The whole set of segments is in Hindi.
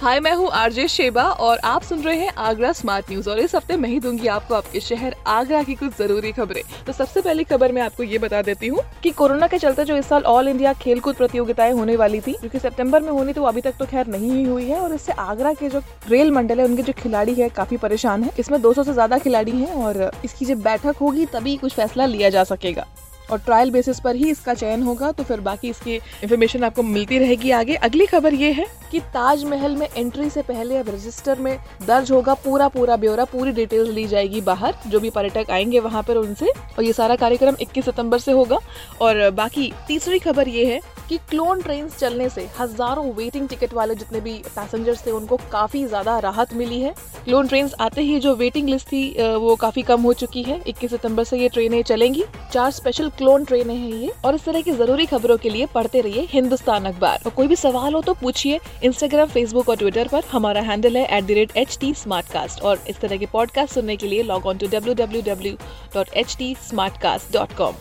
हाय, मैं हूँ आरजे शेबा और आप सुन रहे हैं आगरा स्मार्ट न्यूज़ और इस हफ़्ते मैं ही दूँगी आपको आपके शहर आगरा की कुछ ज़रूरी खबरें। तो सबसे पहली खबर मैं आपको ये बता देती हूँ कि कोरोना के चलते जो इस साल ऑल इंडिया खेलकूद प्रतियोगिताएँ होने वाली थी, क्योंकि सितंबर में होनी तो अभी तक तो खैर नहीं हुई है और इससे आगरा के जो रेल मंडल है, उनके जो खिलाड़ी है, काफ़ी परेशान है। इसमें 200 से ज़्यादा खिलाड़ी हैं और इसकी जब बैठक होगी, तभी कुछ फैसला लिया जा सकेगा। और ट्रायल बेसिस पर ही इसका चयन होगा तो फिर बाकी इसकी इन्फॉर्मेशन आपको मिलती रहेगी आगे। अगली खबर ये है कि ताजमहल में एंट्री से पहले अब रजिस्टर में दर्ज होगा पूरा पूरा ब्यौरा, पूरी डिटेल्स ली जाएगी बाहर। जो भी पर्यटक आएँगे वहाँ पर उनसे, और ये सारा कार्यक्रम 21 सितंबर से होगा। और बाकी तीसरी खबर ये है कि क्लोन ट्रेन चलने से हज़ारों वेटिंग टिकट वाले जितने भी पैसेंजर्स थे, उनको काफ़ी ज़्यादा राहत मिली है। क्लोन ट्रेन आते ही जो वेटिंग लिस्ट थी वो काफ़ी कम हो चुकी है। 21 सितंबर से ये ट्रेनें चलेंगी। चार स्पेशल क्लोन ट्रेनें हैं ये और इस तरह की ज़रूरी खबरों के लिए पढ़ते रहिए हिंदुस्तान अखबार। और कोई भी सवाल हो तो पूछिए इंस्टाग्राम फेसबुक और ट्विटर पर। हमारा हैंडल है at the rate H T Smartcast और इस तरह के पॉडकास्ट सुनने के लिए log on to W W W dot H T Smartcast dot com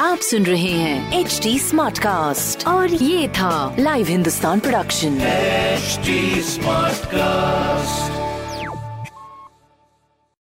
आप सुन रहे हैं एच डी स्मार्ट कास्ट और ये था live Hindustan production HD Smartcast.